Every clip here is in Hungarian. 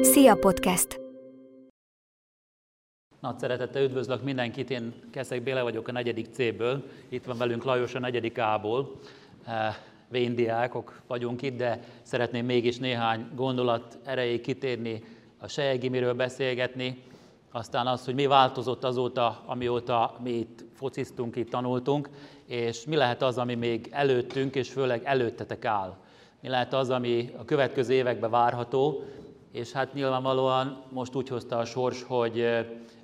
Szia Podcast! Nagy szeretettel üdvözlök mindenkit, én Keszek Béle vagyok a negyedik C-ből, itt van velünk Lajos a negyedik A-ból. Eh, Véndiákok vagyunk itt, de szeretném mégis néhány gondolat erejéig kitérni, a Sejegimiről beszélgetni, aztán az, hogy mi változott azóta, amióta mi itt fociztunk, itt tanultunk, és mi lehet az, ami még előttünk, és főleg előttetek áll. Mi lehet az, ami a következő években várható, és hát nyilvánvalóan most úgy hozta a sors, hogy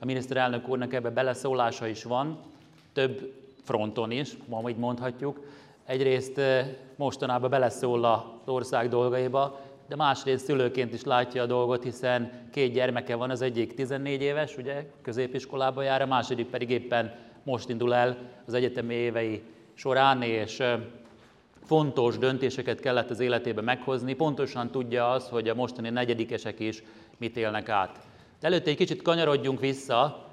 a miniszterelnök úrnak ebbe beleszólása is van, több fronton is, ma így mondhatjuk. Egyrészt mostanában beleszól az ország dolgaiba, de másrészt szülőként is látja a dolgot, hiszen két gyermeke van, az egyik 14 éves, ugye középiskolába jár, a második pedig éppen most indul el az egyetemi évei során, és fontos döntéseket kellett az életébe meghozni, pontosan tudja az, hogy a mostani negyedikesek is mit élnek át. Előtte egy kicsit kanyarodjunk vissza,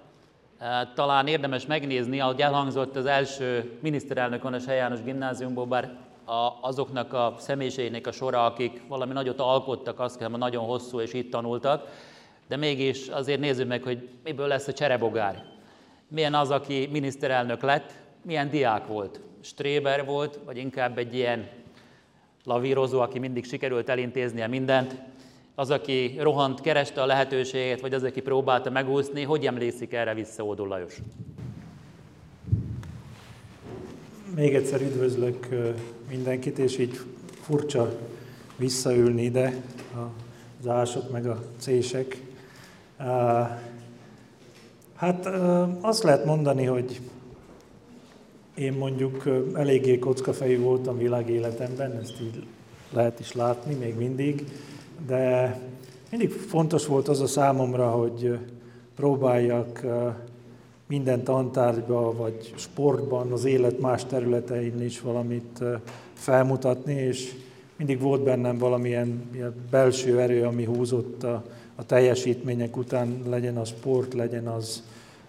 talán érdemes megnézni, ahogy elhangzott az első miniszterelnök a János gimnáziumból, bár a, azoknak a személyiségnek a sora, akik valami nagyot alkottak, azt kell, nagyon hosszú és itt tanultak, de mégis azért nézzük meg, hogy miből lesz a cserebogár. Milyen az, aki miniszterelnök lett, milyen diák volt. Stréber volt, vagy inkább egy ilyen lavírozó, aki mindig sikerült elintéznie mindent, az, aki rohant, kereste a lehetőséget, vagy az, aki próbálta megúszni, hogy emlékszik erre vissza Ódó Lajos? Még egyszer üdvözlök mindenkit, és így furcsa visszaülni ide, az ások meg a cések. Hát azt lehet mondani, hogy én mondjuk eléggé kockafejű voltam világéletemben, ezt így lehet is látni még mindig, de mindig fontos volt az a számomra, hogy próbáljak minden tantárgyban, vagy sportban, az élet más területein is valamit felmutatni, és mindig volt bennem valamilyen belső erő, ami húzott a, a teljesítmények után, legyen az sport, legyen az,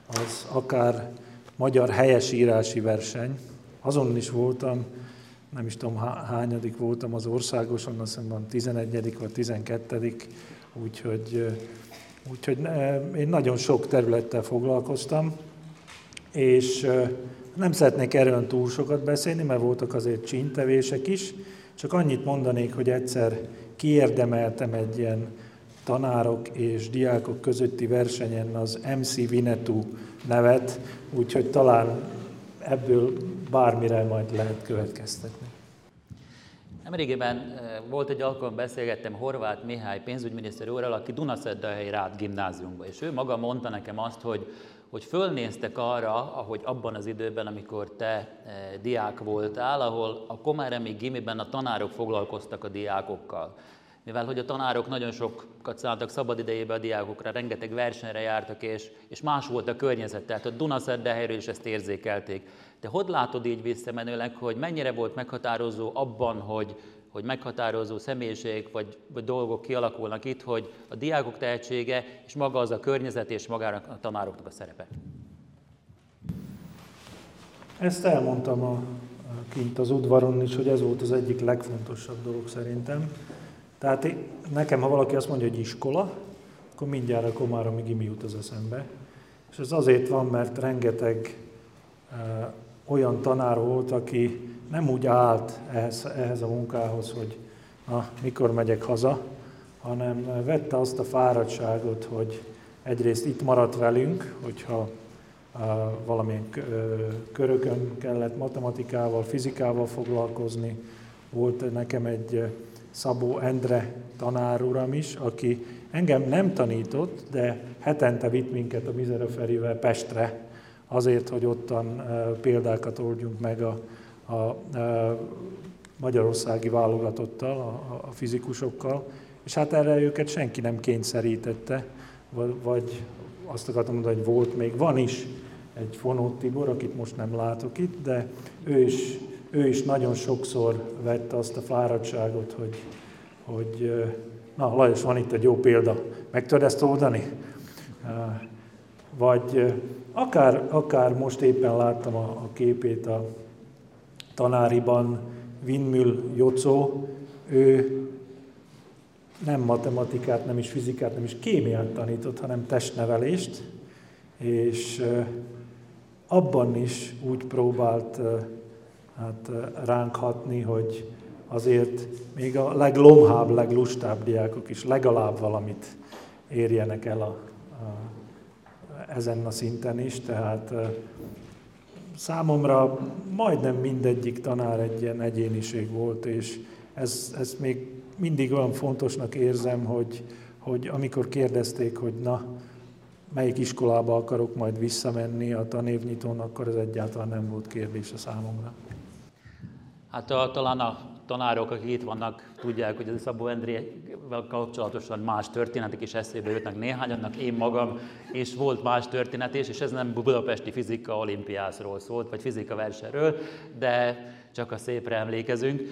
az akár magyar helyesírási verseny. Azon is voltam, nem is tudom hányadik voltam az országoson, azt hiszem 11. vagy 12. Úgyhogy, úgyhogy én nagyon sok területtel foglalkoztam, és nem szeretnék erről túl sokat beszélni, mert voltak azért csíntevések is, csak annyit mondanék, hogy egyszer kiérdemeltem egy ilyen tanárok és diákok közötti versenyen az MC Vinetu nevet, úgyhogy talán ebből bármire majd lehet következtetni. Nemrégiben eh, volt egy alkalom, beszélgettem Horváth Mihály pénzügyminiszter úrral, aki Dunaszeddahelyi Rád gimnáziumban, és ő maga mondta nekem azt, hogy, hogy fölnéztek arra, ahogy abban az időben, amikor te e, diák voltál, ahol a Komáremi gimiben a tanárok foglalkoztak a diákokkal mivel hogy a tanárok nagyon sokat szálltak szabadidejébe a diákokra, rengeteg versenyre jártak, és, és más volt a környezet, tehát a Dunaszerdehelyről is ezt érzékelték. De hogy látod így visszamenőleg, hogy mennyire volt meghatározó abban, hogy, hogy meghatározó személyiség vagy, vagy dolgok kialakulnak itt, hogy a diákok tehetsége és maga az a környezet és magának a tanároknak a szerepe? Ezt elmondtam a, kint az udvaron is, hogy ez volt az egyik legfontosabb dolog szerintem. Tehát nekem, ha valaki azt mondja, hogy iskola, akkor mindjárt a Komáromi gimi jut az eszembe. És ez azért van, mert rengeteg e, olyan tanár volt, aki nem úgy állt ehhez, ehhez a munkához, hogy na, mikor megyek haza, hanem vette azt a fáradtságot, hogy egyrészt itt maradt velünk, hogyha uh, valamilyen körökön kellett matematikával, fizikával foglalkozni. Volt nekem egy Szabó Endre tanáruram is, aki engem nem tanított, de hetente vitt minket a Mizeraferivel Pestre, azért, hogy ottan példákat oldjunk meg a, a, a magyarországi válogatottal, a, a fizikusokkal, és hát erre őket senki nem kényszerítette, vagy azt akartam mondani, hogy volt még, van is egy Fonó Tibor, akit most nem látok itt, de ő is ő is nagyon sokszor vette azt a fáradtságot, hogy, hogy na Lajos, van itt egy jó példa, meg tudod ezt oldani? Vagy akár, akár most éppen láttam a, a képét a tanáriban, Vinmül Jocó, ő nem matematikát, nem is fizikát, nem is kémiát tanított, hanem testnevelést, és abban is úgy próbált hát, ránk hatni, hogy azért még a leglomhább, leglustább diákok is legalább valamit érjenek el a, a, ezen a szinten is, tehát számomra majdnem mindegyik tanár egy ilyen egyéniség volt, és ez, ez még mindig olyan fontosnak érzem, hogy, hogy amikor kérdezték, hogy na, melyik iskolába akarok majd visszamenni a tanévnyitón, akkor ez egyáltalán nem volt kérdés a számomra. Hát a, talán a tanárok, akik itt vannak, tudják, hogy az Szabó Endrével kapcsolatosan más történetek is eszébe jutnak néhányadnak, én magam, és volt más történet is, és ez nem budapesti fizika olimpiászról szólt, vagy fizika versenyről, de csak a szépre emlékezünk.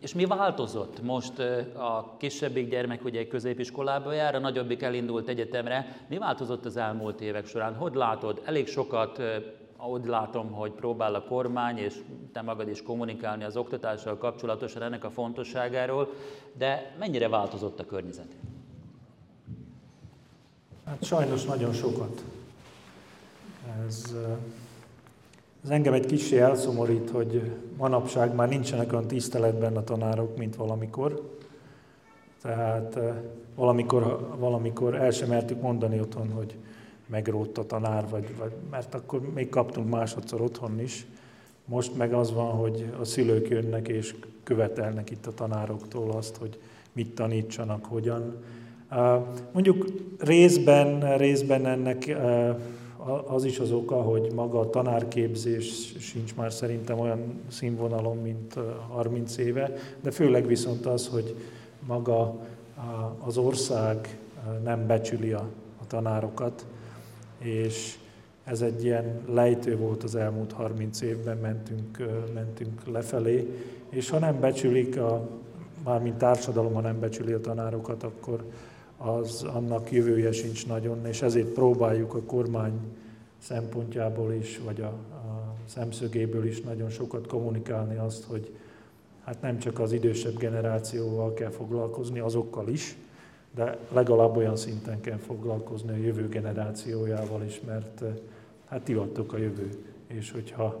És mi változott? Most a kisebbik gyermek ugye középiskolába jár, a nagyobbik elindult egyetemre. Mi változott az elmúlt évek során? Hogy látod? Elég sokat úgy látom, hogy próbál a kormány, és te magad is kommunikálni az oktatással kapcsolatosan ennek a fontosságáról, de mennyire változott a környezet? Hát sajnos nagyon sokat. Ez, ez engem egy kicsi elszomorít, hogy manapság már nincsenek olyan tiszteletben a tanárok, mint valamikor. Tehát valamikor, valamikor el sem mertük mondani otthon, hogy megrótt a tanár, vagy, vagy, mert akkor még kaptunk másodszor otthon is. Most meg az van, hogy a szülők jönnek és követelnek itt a tanároktól azt, hogy mit tanítsanak, hogyan. Mondjuk részben, részben ennek az is az oka, hogy maga a tanárképzés sincs már szerintem olyan színvonalon, mint 30 éve, de főleg viszont az, hogy maga az ország nem becsüli a, tanárokat, és ez egy ilyen lejtő volt az elmúlt 30 évben, mentünk, mentünk lefelé, és ha nem becsülik, a, mármint társadalom, ha nem becsüli a tanárokat, akkor az annak jövője sincs nagyon, és ezért próbáljuk a kormány szempontjából is, vagy a, a szemszögéből is nagyon sokat kommunikálni azt, hogy hát nem csak az idősebb generációval kell foglalkozni, azokkal is, de legalább olyan szinten kell foglalkozni a jövő generációjával is, mert eh, hát ti vagytok a jövő, és hogyha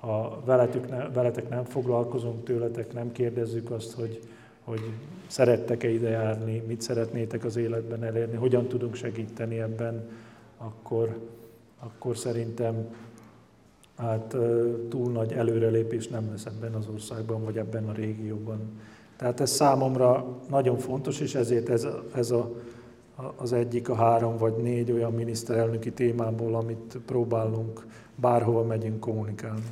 ha veletek, ne, veletek nem foglalkozunk, tőletek nem kérdezzük azt, hogy, hogy szerettek-e ide járni, mit szeretnétek az életben elérni, hogyan tudunk segíteni ebben, akkor, akkor szerintem hát eh, túl nagy előrelépés nem lesz ebben az országban, vagy ebben a régióban. Tehát ez számomra nagyon fontos, és ezért ez, ez a, az egyik a három vagy négy olyan miniszterelnöki témából, amit próbálunk bárhova megyünk kommunikálni.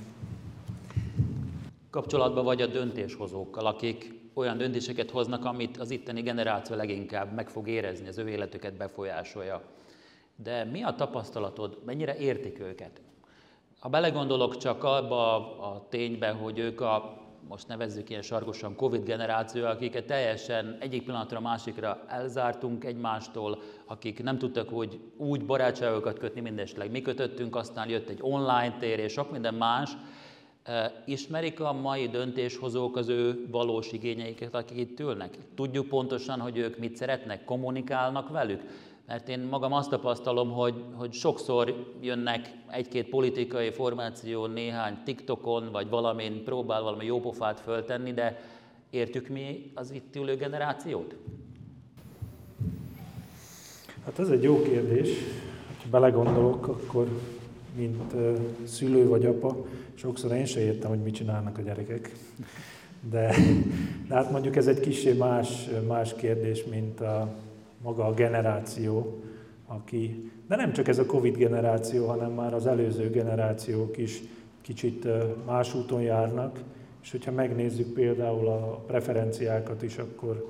Kapcsolatban vagy a döntéshozókkal, akik olyan döntéseket hoznak, amit az itteni generáció leginkább meg fog érezni, az ő életüket befolyásolja. De mi a tapasztalatod, mennyire értik őket? Ha belegondolok csak abba a ténybe, hogy ők a most nevezzük ilyen sarkosan Covid generáció, akiket teljesen egyik pillanatra a másikra elzártunk egymástól, akik nem tudtak úgy, úgy barátságokat kötni, mindesleg mi kötöttünk, aztán jött egy online tér és sok minden más. Ismerik a mai döntéshozók az ő valós igényeiket, akik itt ülnek? Tudjuk pontosan, hogy ők mit szeretnek, kommunikálnak velük? Mert én magam azt tapasztalom, hogy, hogy sokszor jönnek egy-két politikai formáció néhány TikTokon, vagy valamin próbál valami jópofát föltenni, de értjük mi az itt ülő generációt? Hát ez egy jó kérdés. Ha belegondolok, akkor mint szülő vagy apa, sokszor én sem értem, hogy mit csinálnak a gyerekek. De, de hát mondjuk ez egy kicsi más, más kérdés, mint a, maga a generáció, aki, de nem csak ez a Covid generáció, hanem már az előző generációk is kicsit más úton járnak, és hogyha megnézzük például a preferenciákat is, akkor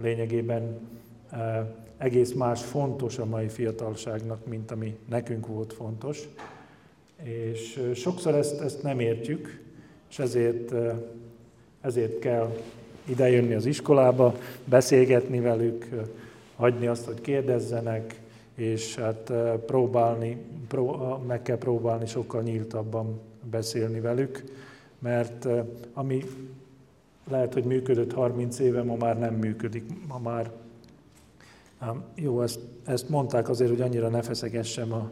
lényegében egész más fontos a mai fiatalságnak, mint ami nekünk volt fontos. És sokszor ezt, ezt nem értjük, és ezért, ezért kell idejönni az iskolába, beszélgetni velük, hagyni azt, hogy kérdezzenek, és hát próbálni, pró, meg kell próbálni sokkal nyíltabban beszélni velük, mert ami lehet, hogy működött 30 éve, ma már nem működik, ma már Jó, ezt, ezt mondták azért, hogy annyira ne feszegessem a,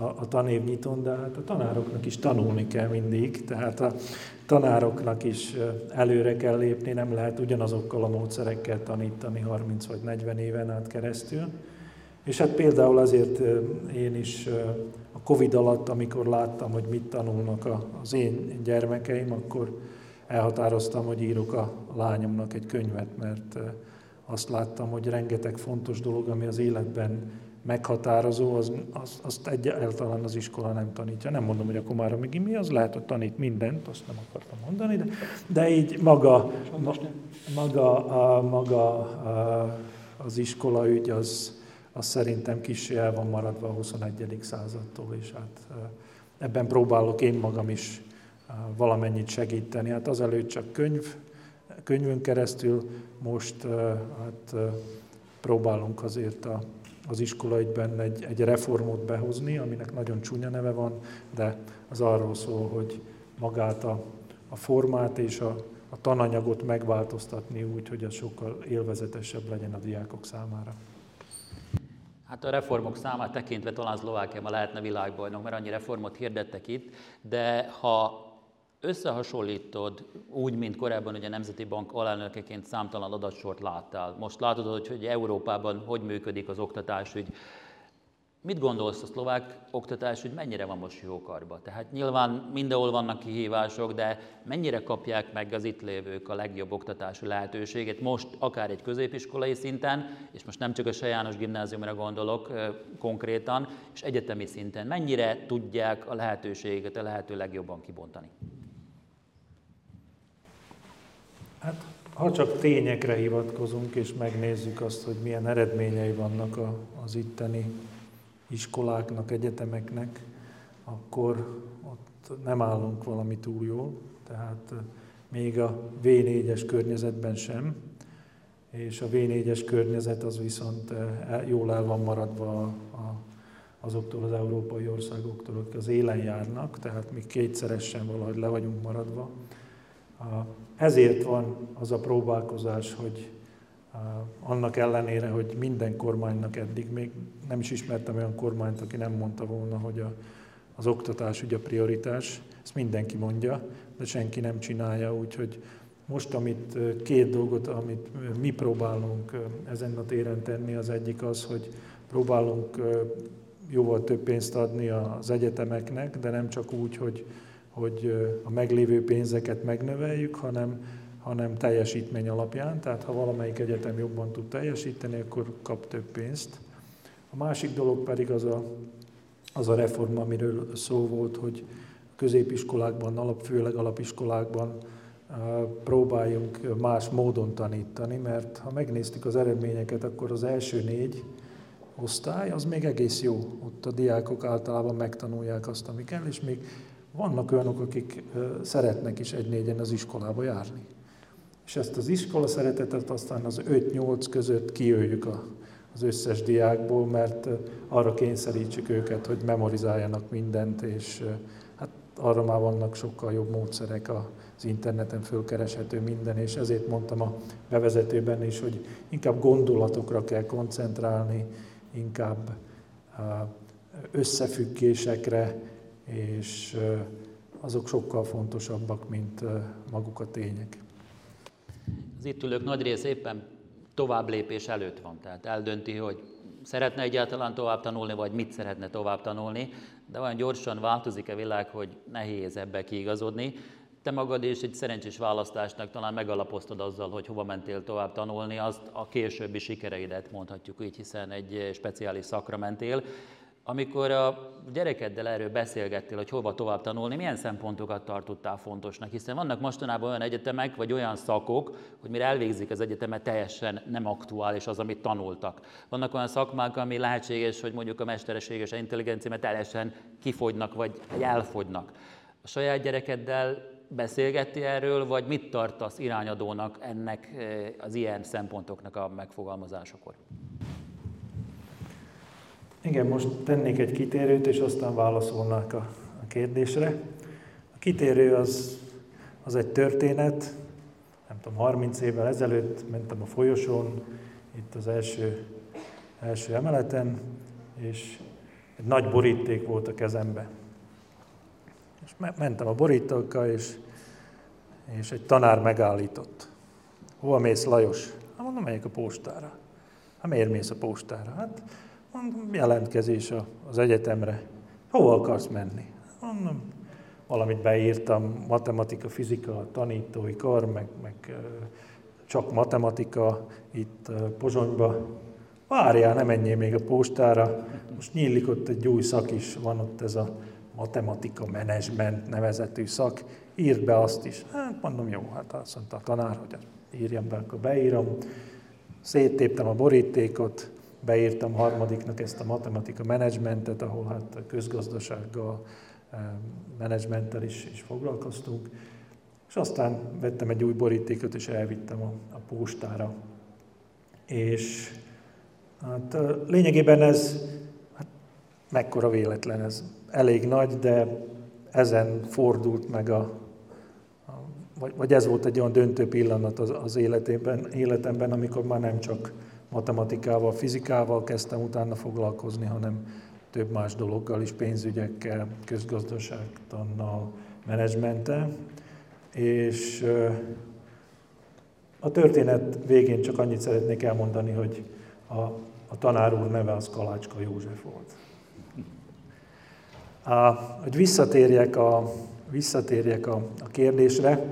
a, a tanévnyitón, de hát a tanároknak is tanulni kell mindig, tehát a tanároknak is előre kell lépni, nem lehet ugyanazokkal a módszerekkel tanítani 30 vagy 40 éven át keresztül. És hát például azért én is a Covid alatt, amikor láttam, hogy mit tanulnak az én gyermekeim, akkor elhatároztam, hogy írok a lányomnak egy könyvet, mert azt láttam, hogy rengeteg fontos dolog, ami az életben meghatározó, az, az, azt egyáltalán az iskola nem tanítja. Nem mondom, hogy akkor már még mi az, lehet, hogy tanít mindent, azt nem akartam mondani, de, de így maga, ma, maga, a, maga a, az iskola ügy az, az szerintem kicsi el van maradva a 21. századtól, és hát ebben próbálok én magam is valamennyit segíteni. Hát azelőtt csak könyv, könyvön keresztül, most hát próbálunk azért a, az iskolaidben egy, egy reformot behozni, aminek nagyon csúnya neve van, de az arról szól, hogy magát a, a formát és a, a tananyagot megváltoztatni úgy, hogy az sokkal élvezetesebb legyen a diákok számára. Hát a reformok számát tekintve talán Szlovákiában lehetne világbajnok, mert annyi reformot hirdettek itt, de ha összehasonlítod úgy, mint korábban ugye a Nemzeti Bank alelnökeként számtalan adatsort láttál. Most látod, hogy, hogy Európában hogy működik az oktatásügy. Mit gondolsz a szlovák oktatás, hogy mennyire van most jó karba? Tehát nyilván mindenhol vannak kihívások, de mennyire kapják meg az itt lévők a legjobb oktatási lehetőséget, most akár egy középiskolai szinten, és most nem csak a Sejános gimnáziumra gondolok konkrétan, és egyetemi szinten, mennyire tudják a lehetőséget a lehető legjobban kibontani? Hát, ha csak tényekre hivatkozunk, és megnézzük azt, hogy milyen eredményei vannak a, az itteni iskoláknak, egyetemeknek, akkor ott nem állunk valami túl jól, tehát még a V4-es környezetben sem, és a V4-es környezet az viszont jól el van maradva a, azoktól az európai országoktól, akik az élen járnak, tehát mi kétszeresen valahogy le vagyunk maradva. Ezért van az a próbálkozás, hogy annak ellenére, hogy minden kormánynak eddig még nem is ismertem olyan kormányt, aki nem mondta volna, hogy a, az oktatás ugye a prioritás, ezt mindenki mondja, de senki nem csinálja, úgyhogy most, amit két dolgot, amit mi próbálunk ezen a téren tenni, az egyik az, hogy próbálunk jóval több pénzt adni az egyetemeknek, de nem csak úgy, hogy hogy a meglévő pénzeket megnöveljük, hanem, hanem teljesítmény alapján, tehát ha valamelyik egyetem jobban tud teljesíteni, akkor kap több pénzt. A másik dolog pedig az a, az a reform, amiről szó volt, hogy középiskolákban, alap, főleg alapiskolákban próbáljunk más módon tanítani, mert ha megnéztük az eredményeket, akkor az első négy osztály az még egész jó. Ott a diákok általában megtanulják azt, ami kell, és még vannak olyanok, akik szeretnek is egy-négyen az iskolába járni. És ezt az iskola szeretetet aztán az 5-8 között kijöjjük a, az összes diákból, mert arra kényszerítsük őket, hogy memorizáljanak mindent, és hát arra már vannak sokkal jobb módszerek az interneten fölkereshető minden, és ezért mondtam a bevezetőben is, hogy inkább gondolatokra kell koncentrálni, inkább összefüggésekre, és azok sokkal fontosabbak, mint maguk a tények. Az itt ülők nagy rész éppen tovább lépés előtt van, tehát eldönti, hogy szeretne egyáltalán tovább tanulni, vagy mit szeretne tovább tanulni, de olyan gyorsan változik a világ, hogy nehéz ebbe kiigazodni. Te magad és egy szerencsés választásnak talán megalapoztad azzal, hogy hova mentél tovább tanulni, azt a későbbi sikereidet mondhatjuk így, hiszen egy speciális szakra mentél. Amikor a gyerekeddel erről beszélgettél, hogy hova tovább tanulni, milyen szempontokat tartottál fontosnak? Hiszen vannak mostanában olyan egyetemek, vagy olyan szakok, hogy mire elvégzik az egyetemet, teljesen nem aktuális az, amit tanultak. Vannak olyan szakmák, ami lehetséges, hogy mondjuk a mesterséges intelligencia teljesen kifogynak, vagy elfogynak. A saját gyerekeddel beszélgetti erről, vagy mit tartasz irányadónak ennek eh, az ilyen szempontoknak a megfogalmazásakor? Igen, most tennék egy kitérőt, és aztán válaszolnák a, a kérdésre. A kitérő az, az egy történet, nem tudom, 30 évvel ezelőtt mentem a folyosón, itt az első első emeleten, és egy nagy boríték volt a kezembe. És mentem a borítókkal, és, és egy tanár megállított. Hova mész, Lajos? Hát mondom, megyek a postára. Hát miért mész a postára? Hát mondom, jelentkezés az egyetemre. Hova akarsz menni? Mondom, valamit beírtam, matematika, fizika, tanítói kar, meg, meg csak matematika itt Pozsonyba. Várjál, ne menjél még a postára, most nyílik ott egy új szak is, van ott ez a matematika menedzsment nevezetű szak, írd be azt is. Hát mondom, jó, hát azt mondta a tanár, hogy írjam be, akkor beírom. Széttéptem a borítékot, beírtam harmadiknak ezt a matematika menedzsmentet, ahol hát a közgazdasággal, eh, menedzsmenttel is, is foglalkoztunk. És aztán vettem egy új borítékot, és elvittem a, a postára. És hát eh, lényegében ez, hát mekkora véletlen, ez elég nagy, de ezen fordult meg a, a vagy, vagy ez volt egy olyan döntő pillanat az, az életemben, életemben, amikor már nem csak matematikával, fizikával kezdtem utána foglalkozni, hanem több más dologgal is, pénzügyekkel, közgazdaságtannal, menedzsmenttel. És a történet végén csak annyit szeretnék elmondani, hogy a, a tanár úr neve az Kalácska József volt. A, hogy visszatérjek a, visszatérjek a, a kérdésre.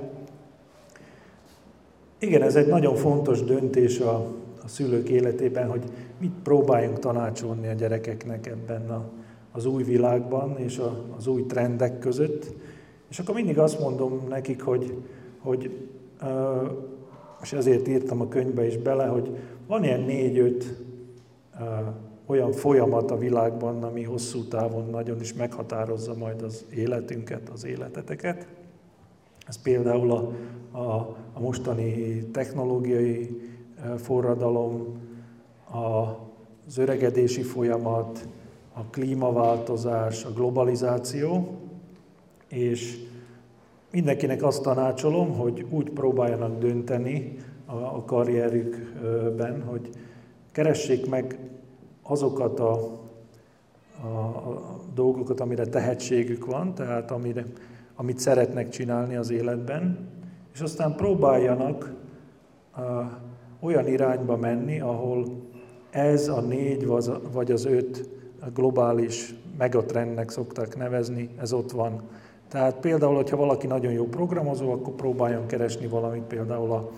Igen, ez egy nagyon fontos döntés a, a szülők életében, hogy mit próbáljunk tanácsolni a gyerekeknek ebben a, az új világban és a, az új trendek között. És akkor mindig azt mondom nekik, hogy, hogy és ezért írtam a könyvbe is bele, hogy van ilyen négy-öt olyan folyamat a világban, ami hosszú távon nagyon is meghatározza majd az életünket, az életeteket. Ez például a, a, a mostani technológiai forradalom, az öregedési folyamat, a klímaváltozás, a globalizáció, és mindenkinek azt tanácsolom, hogy úgy próbáljanak dönteni a karrierükben, hogy keressék meg azokat a, a, a dolgokat, amire tehetségük van, tehát amire, amit szeretnek csinálni az életben, és aztán próbáljanak olyan irányba menni, ahol ez a négy vagy az öt globális megatrendnek szokták nevezni, ez ott van. Tehát például, hogyha valaki nagyon jó programozó, akkor próbáljon keresni valamit például a,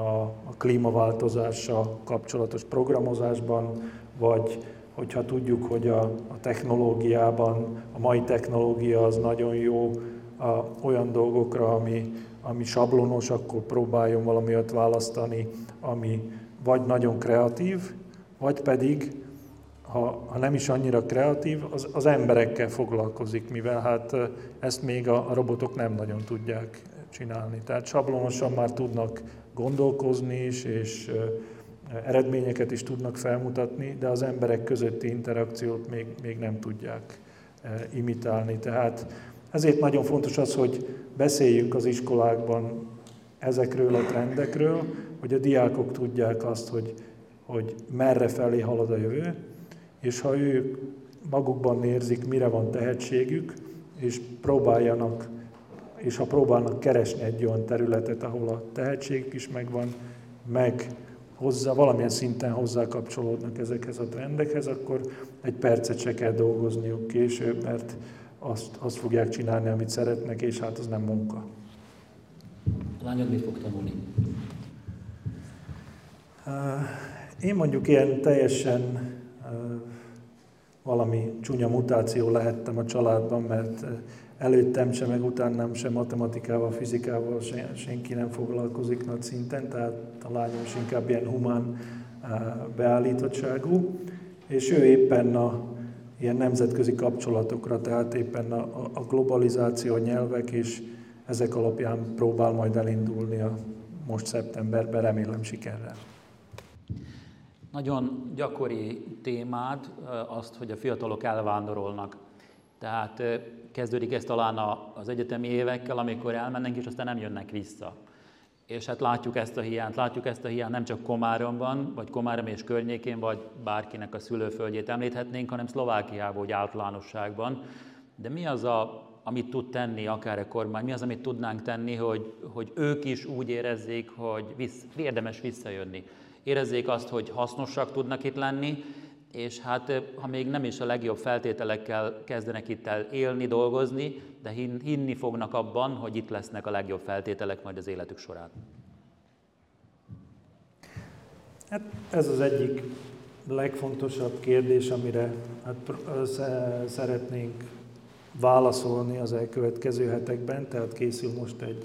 a, a klímaváltozással kapcsolatos programozásban, vagy hogyha tudjuk, hogy a, a technológiában, a mai technológia az nagyon jó a, olyan dolgokra, ami, ami sablonos, akkor próbáljon valami olyat választani, ami vagy nagyon kreatív, vagy pedig, ha, ha nem is annyira kreatív, az, az emberekkel foglalkozik, mivel hát ezt még a, a robotok nem nagyon tudják csinálni. Tehát sablonosan már tudnak gondolkozni is, és eredményeket is tudnak felmutatni, de az emberek közötti interakciót még, még nem tudják imitálni. Tehát ezért nagyon fontos az, hogy beszéljünk az iskolákban ezekről a trendekről, hogy a diákok tudják azt, hogy, hogy merre felé halad a jövő, és ha ők magukban érzik, mire van tehetségük, és próbáljanak, és ha próbálnak keresni egy olyan területet, ahol a tehetségük is megvan, meg hozzá, valamilyen szinten hozzá kapcsolódnak ezekhez a trendekhez, akkor egy percet se kell dolgozniuk később, mert azt, azt fogják csinálni, amit szeretnek, és hát az nem munka. A lányod mit fog tanulni? Én mondjuk ilyen teljesen valami csúnya mutáció lehettem a családban, mert előttem sem, meg utánam sem matematikával, fizikával senki nem foglalkozik nagy szinten, tehát a lányom is inkább ilyen humán beállítottságú, és ő éppen a ilyen nemzetközi kapcsolatokra, tehát éppen a, a globalizáció, a nyelvek, és ezek alapján próbál majd elindulni a most szeptemberben, remélem sikerrel. Nagyon gyakori témád azt, hogy a fiatalok elvándorolnak. Tehát kezdődik ez talán az egyetemi évekkel, amikor elmennek, és aztán nem jönnek vissza. És hát látjuk ezt a hiányt, látjuk ezt a hiányt nem csak Komáromban, vagy Komárom és környékén, vagy bárkinek a szülőföldjét említhetnénk, hanem Szlovákiában, vagy általánosságban. De mi az, a, amit tud tenni akár a kormány, mi az, amit tudnánk tenni, hogy, hogy ők is úgy érezzék, hogy vissz, érdemes visszajönni. Érezzék azt, hogy hasznosak tudnak itt lenni, és hát ha még nem is a legjobb feltételekkel kezdenek itt el élni, dolgozni, de hinni fognak abban, hogy itt lesznek a legjobb feltételek majd az életük során. Hát ez az egyik legfontosabb kérdés, amire hát szeretnénk válaszolni az elkövetkező hetekben, tehát készül most egy,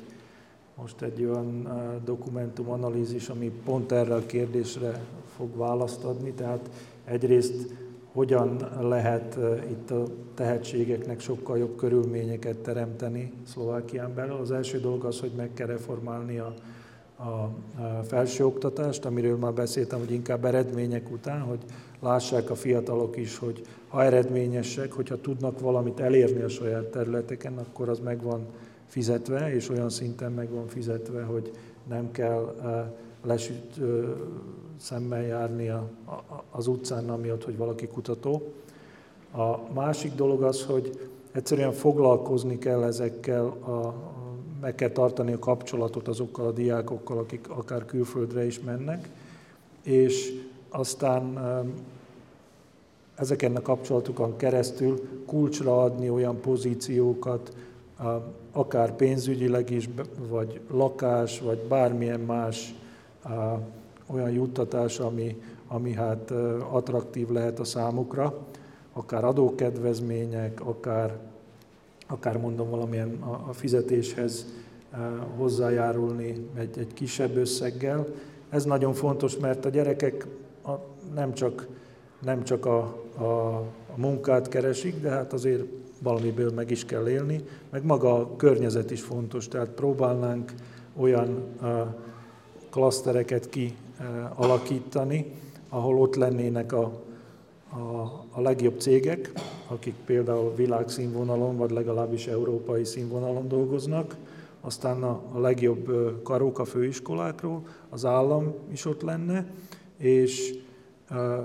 most egy olyan dokumentumanalízis, ami pont erre a kérdésre fog választ adni, tehát Egyrészt hogyan lehet itt a tehetségeknek sokkal jobb körülményeket teremteni Szlovákián belül. Az első dolog az, hogy meg kell reformálni a, a felsőoktatást, amiről már beszéltem, hogy inkább eredmények után, hogy lássák a fiatalok is, hogy ha eredményesek, hogyha tudnak valamit elérni a saját területeken, akkor az meg van fizetve, és olyan szinten meg van fizetve, hogy nem kell lesüt szemmel járni az utcán, amiatt, hogy valaki kutató. A másik dolog az, hogy egyszerűen foglalkozni kell ezekkel, a, meg kell tartani a kapcsolatot azokkal a diákokkal, akik akár külföldre is mennek, és aztán ezeken a kapcsolatokon keresztül kulcsra adni olyan pozíciókat, akár pénzügyileg is, vagy lakás, vagy bármilyen más olyan juttatás, ami, ami hát attraktív lehet a számukra, akár adókedvezmények, akár, akár mondom valamilyen a, fizetéshez hozzájárulni egy, egy kisebb összeggel. Ez nagyon fontos, mert a gyerekek a, nem csak, nem csak a, a, a munkát keresik, de hát azért valamiből meg is kell élni, meg maga a környezet is fontos, tehát próbálnánk olyan klasztereket kialakítani, ahol ott lennének a, a, a legjobb cégek, akik például világszínvonalon, vagy legalábbis európai színvonalon dolgoznak, aztán a, a legjobb karók a főiskolákról, az állam is ott lenne, és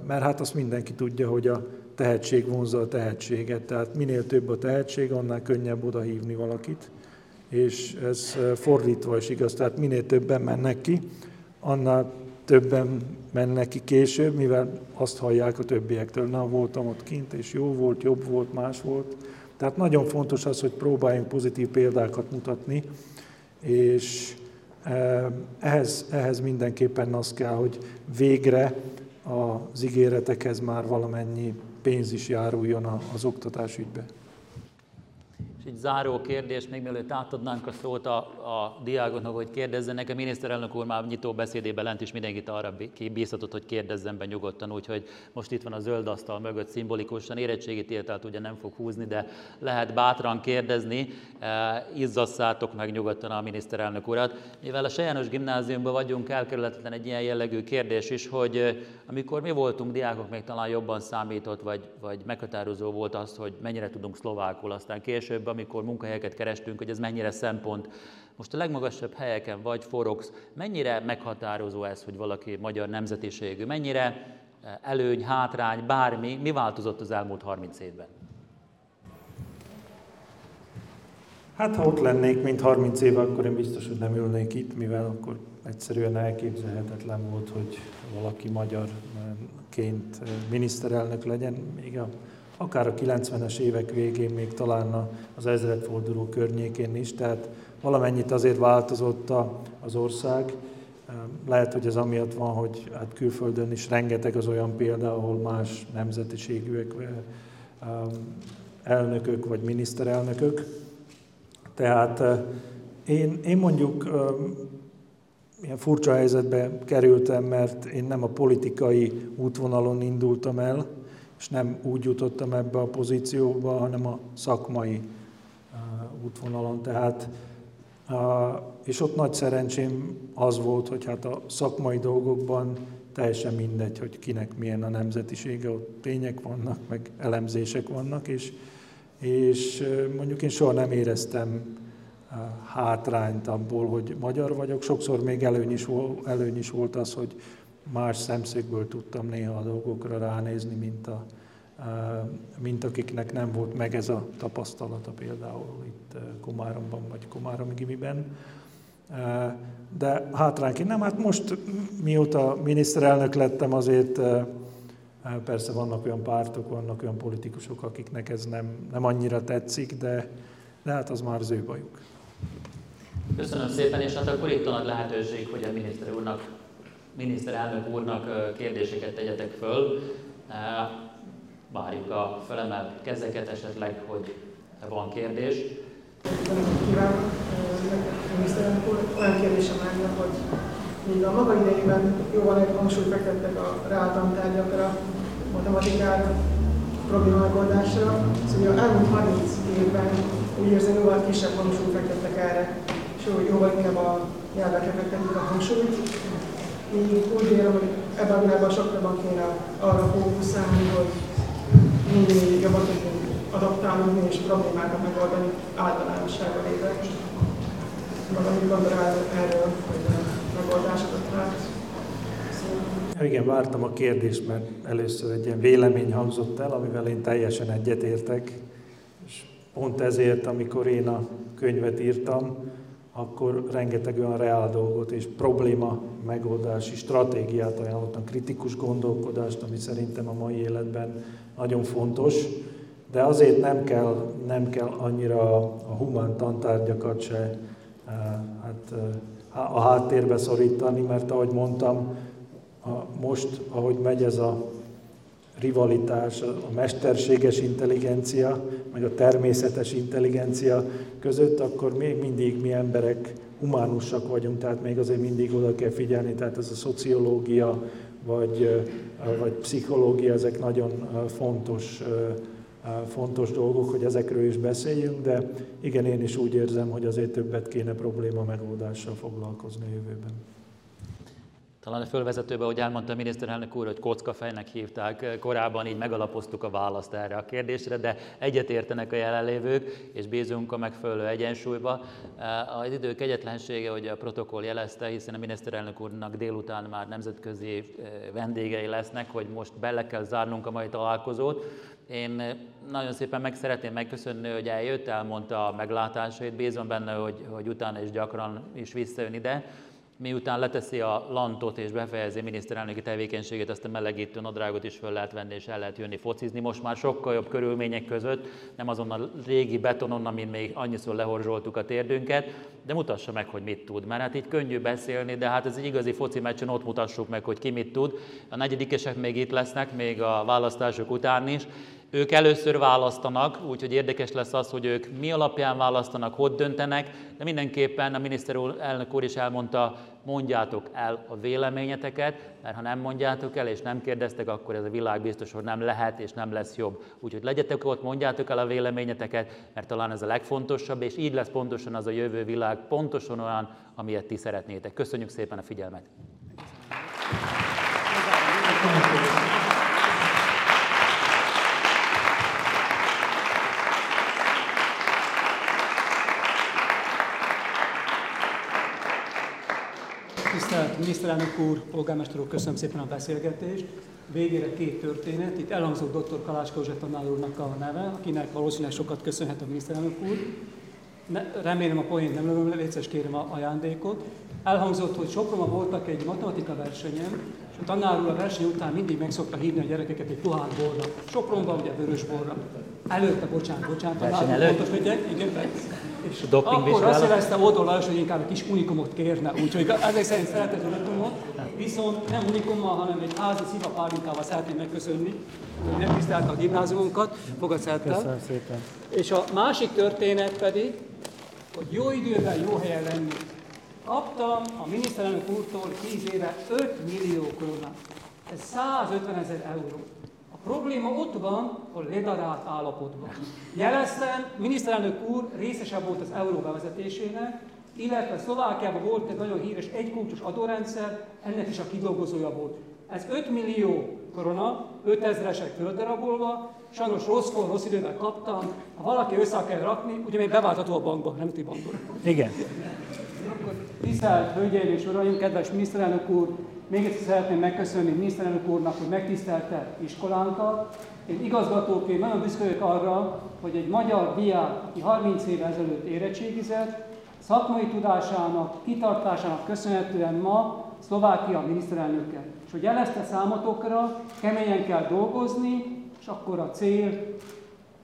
mert hát azt mindenki tudja, hogy a tehetség vonzza a tehetséget, tehát minél több a tehetség, annál könnyebb oda hívni valakit és ez fordítva is igaz, tehát minél többen mennek ki, annál többen mennek ki később, mivel azt hallják a többiektől, na voltam ott kint, és jó volt, jobb volt, más volt. Tehát nagyon fontos az, hogy próbáljunk pozitív példákat mutatni, és ehhez, ehhez mindenképpen az kell, hogy végre az ígéretekhez már valamennyi pénz is járuljon az oktatás ügybe egy záró kérdés, még mielőtt átadnánk a szót a, a diákoknak, hogy kérdezzenek. A miniszterelnök úr már nyitó beszédében lent is mindenkit arra bíztatott, hogy kérdezzen be nyugodtan, úgyhogy most itt van a zöld asztal mögött szimbolikusan. Érettségit értelt ugye nem fog húzni, de lehet bátran kérdezni. E, izzasszátok meg nyugodtan a miniszterelnök urat. Mivel a Sejános gimnáziumban vagyunk, elkerülhetetlen egy ilyen jellegű kérdés is, hogy e, amikor mi voltunk diákok, még talán jobban számított, vagy, vagy meghatározó volt az, hogy mennyire tudunk szlovákul, aztán később, amikor munkahelyeket kerestünk, hogy ez mennyire szempont. Most a legmagasabb helyeken vagy forogsz, mennyire meghatározó ez, hogy valaki magyar nemzetiségű, mennyire eh, előny, hátrány, bármi, mi változott az elmúlt 30 évben? Hát ha ott lennék, mint 30 éve, akkor én biztos, hogy nem ülnék itt, mivel akkor egyszerűen elképzelhetetlen volt, hogy valaki magyarként eh, miniszterelnök legyen. Még a akár a 90-es évek végén, még talán az ezredforduló környékén is, tehát valamennyit azért változott az ország. Lehet, hogy ez amiatt van, hogy hát külföldön is rengeteg az olyan példa, ahol más nemzetiségűek elnökök vagy miniszterelnökök. Tehát én, én mondjuk ilyen furcsa helyzetbe kerültem, mert én nem a politikai útvonalon indultam el, és nem úgy jutottam ebbe a pozícióba, hanem a szakmai útvonalon. Tehát, és ott nagy szerencsém az volt, hogy hát a szakmai dolgokban teljesen mindegy, hogy kinek milyen a nemzetisége, ott tények vannak, meg elemzések vannak, és, és mondjuk én soha nem éreztem hátrányt abból, hogy magyar vagyok. Sokszor még előny is, előny is volt az, hogy más szemszögből tudtam néha a dolgokra ránézni, mint, a, mint akiknek nem volt meg ez a tapasztalata például itt Komáromban vagy Komáromi Gimiben. De hátránként nem, hát most mióta miniszterelnök lettem, azért persze vannak olyan pártok, vannak olyan politikusok, akiknek ez nem, nem annyira tetszik, de, de hát az már az ő bajuk. Köszönöm szépen, és hát akkor itt van a lehetőség, hogy a miniszter úrnak, miniszterelnök úrnak kérdéseket tegyetek föl. Várjuk a felemelt kezeket esetleg, hogy van kérdés. Kívánok, miniszterelnök úr, olyan kérdésem lenne, hogy míg a maga idejében jóval egy hangsúlyt fektettek a reáltantárgyakra, matematikára, probléma megoldásra, szóval elmúlt 30 évben úgy érzem, jóval kisebb hangsúlyt fektettek erre, és jóval inkább a nyelvekre fektetik a hangsúlyt. Így úgy vélem, hogy ebben a sokkal kéne arra fókuszálni, hogy minél jobban tudjunk adaptálódni és problémákat megoldani általánosságban lévő. Valamit gondol erről, hogy megoldásokat lát. Igen, vártam a kérdést, mert először egy ilyen vélemény hangzott el, amivel én teljesen egyetértek. És pont ezért, amikor én a könyvet írtam, akkor rengeteg olyan reál dolgot és probléma megoldási stratégiát ajánlottam, kritikus gondolkodást, ami szerintem a mai életben nagyon fontos, de azért nem kell, nem kell annyira a humán tantárgyakat se eh, hát, eh, a háttérbe szorítani, mert ahogy mondtam, most, ahogy megy ez a rivalitás, a mesterséges intelligencia, meg a természetes intelligencia között, akkor még mindig mi emberek humánusak vagyunk, tehát még azért mindig oda kell figyelni, tehát ez a szociológia vagy, vagy pszichológia, ezek nagyon fontos, fontos dolgok, hogy ezekről is beszéljünk, de igen, én is úgy érzem, hogy azért többet kéne probléma megoldással foglalkozni a jövőben. Talán a fölvezetőben, hogy elmondta a miniszterelnök úr, hogy kockafejnek hívták, korábban így megalapoztuk a választ erre a kérdésre, de egyetértenek a jelenlévők, és bízunk a megfelelő egyensúlyba. Az idő kegyetlensége, hogy a protokoll jelezte, hiszen a miniszterelnök úrnak délután már nemzetközi eh, vendégei lesznek, hogy most bele kell zárnunk a mai találkozót. Én eh, nagyon szépen meg szeretném megköszönni, hogy eljött, elmondta a meglátásait, bízom benne, hogy, hogy utána is gyakran is visszajön ide miután leteszi a lantot és befejezi miniszterelnöki tevékenységét, azt a melegítő nadrágot is föl lehet venni és el lehet jönni focizni. Most már sokkal jobb körülmények között, nem azon a régi betonon, amin még annyiszor lehorzsoltuk a térdünket, de mutassa meg, hogy mit tud. Mert hát így könnyű beszélni, de hát ez egy igazi foci meccsen ott mutassuk meg, hogy ki mit tud. A negyedikesek még itt lesznek, még a választások után is, ők először választanak, úgyhogy érdekes lesz az, hogy ők mi alapján választanak, hogy döntenek, de mindenképpen a miniszterelnök úr is elmondta, mondjátok el a véleményeteket, mert ha nem mondjátok el és nem kérdeztek, akkor ez a világ biztos, hogy nem lehet és nem lesz jobb. Úgyhogy legyetek ott, mondjátok el a véleményeteket, mert talán ez a legfontosabb, és így lesz pontosan az a jövő világ, pontosan olyan, amilyet ti szeretnétek. Köszönjük szépen a figyelmet! Miniszterelnök úr, polgármester úr, köszönöm szépen a beszélgetést. Végére két történet. Itt elhangzott dr. Kalácska József tanár úrnak a neve, akinek valószínűleg sokat köszönhet a miniszterelnök úr. Ne, remélem a poént nem lövöm le, létszes kérem a ajándékot. Elhangzott, hogy Sopronban voltak egy matematika versenyen, és a tanár úr a verseny után mindig meg szokta hívni a gyerekeket egy pohár borra. Sopronban ugye vörös borra. Előtte, bocsánat, bocsánat, tanár úr, pontos, hogy igen, és a akkor azt jelezte Odo Lajos, hogy inkább egy kis unikumot kérne, úgyhogy ezek szerint szeretett unikumot, viszont nem unikummal, hanem egy házi sziva pálinkával szeretném megköszönni, hogy nem tisztelte a gimnáziumunkat, fogad Köszönöm szépen. És a másik történet pedig, hogy jó időben jó helyen lenni. Kaptam a miniszterelnök úrtól 10 éve 5 millió koronát. Ez 150 ezer euró probléma ott van, a ledarált állapotban. Jeleztem, miniszterelnök úr részesebb volt az euró bevezetésének, illetve Szlovákiában volt egy nagyon híres egykulcsos adórendszer, ennek is a kidolgozója volt. Ez 5 millió korona, 5000-esek földdarabolva, sajnos rosszkor, rossz időben kaptam, ha valaki össze kell rakni, ugye még beváltható a bankba, nem bankba. Igen. Tisztelt Hölgyeim és Uraim, kedves miniszterelnök úr, még egyszer szeretném megköszönni miniszterelnök úrnak, hogy megtisztelte iskolánkat. Én igazgatóként nagyon büszke arra, hogy egy magyar diák, aki 30 évvel ezelőtt érettségizett, szakmai tudásának, kitartásának köszönhetően ma Szlovákia miniszterelnöke. És hogy jelezte számotokra, keményen kell dolgozni, és akkor a cél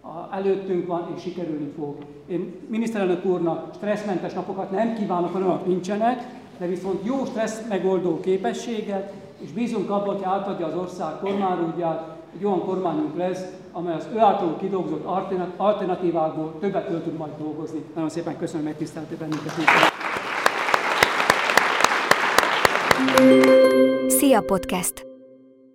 a, előttünk van, és sikerülni fog. Én miniszterelnök úrnak stresszmentes napokat nem kívánok, hanem nincsenek, de viszont jó stressz megoldó képességet, és bízunk abban, hogy átadja az ország kormányúdját, egy olyan kormányunk lesz, amely az ő által kidolgozott alternatívákból többet föl tud majd dolgozni. Nagyon szépen köszönöm, hogy megtiszteltél bennünket. Szia Podcast!